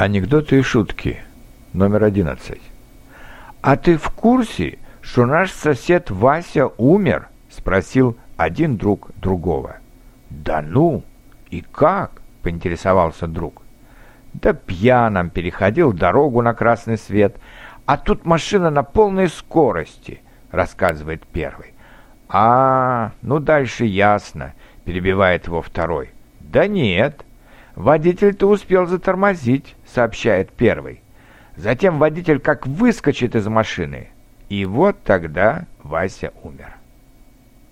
Анекдоты и шутки. Номер одиннадцать. «А ты в курсе, что наш сосед Вася умер?» — спросил один друг другого. «Да ну! И как?» — поинтересовался друг. «Да пьяным переходил дорогу на красный свет, а тут машина на полной скорости», — рассказывает первый. «А, ну дальше ясно», — перебивает его второй. «Да нет, «Водитель-то успел затормозить», — сообщает первый. Затем водитель как выскочит из машины. И вот тогда Вася умер.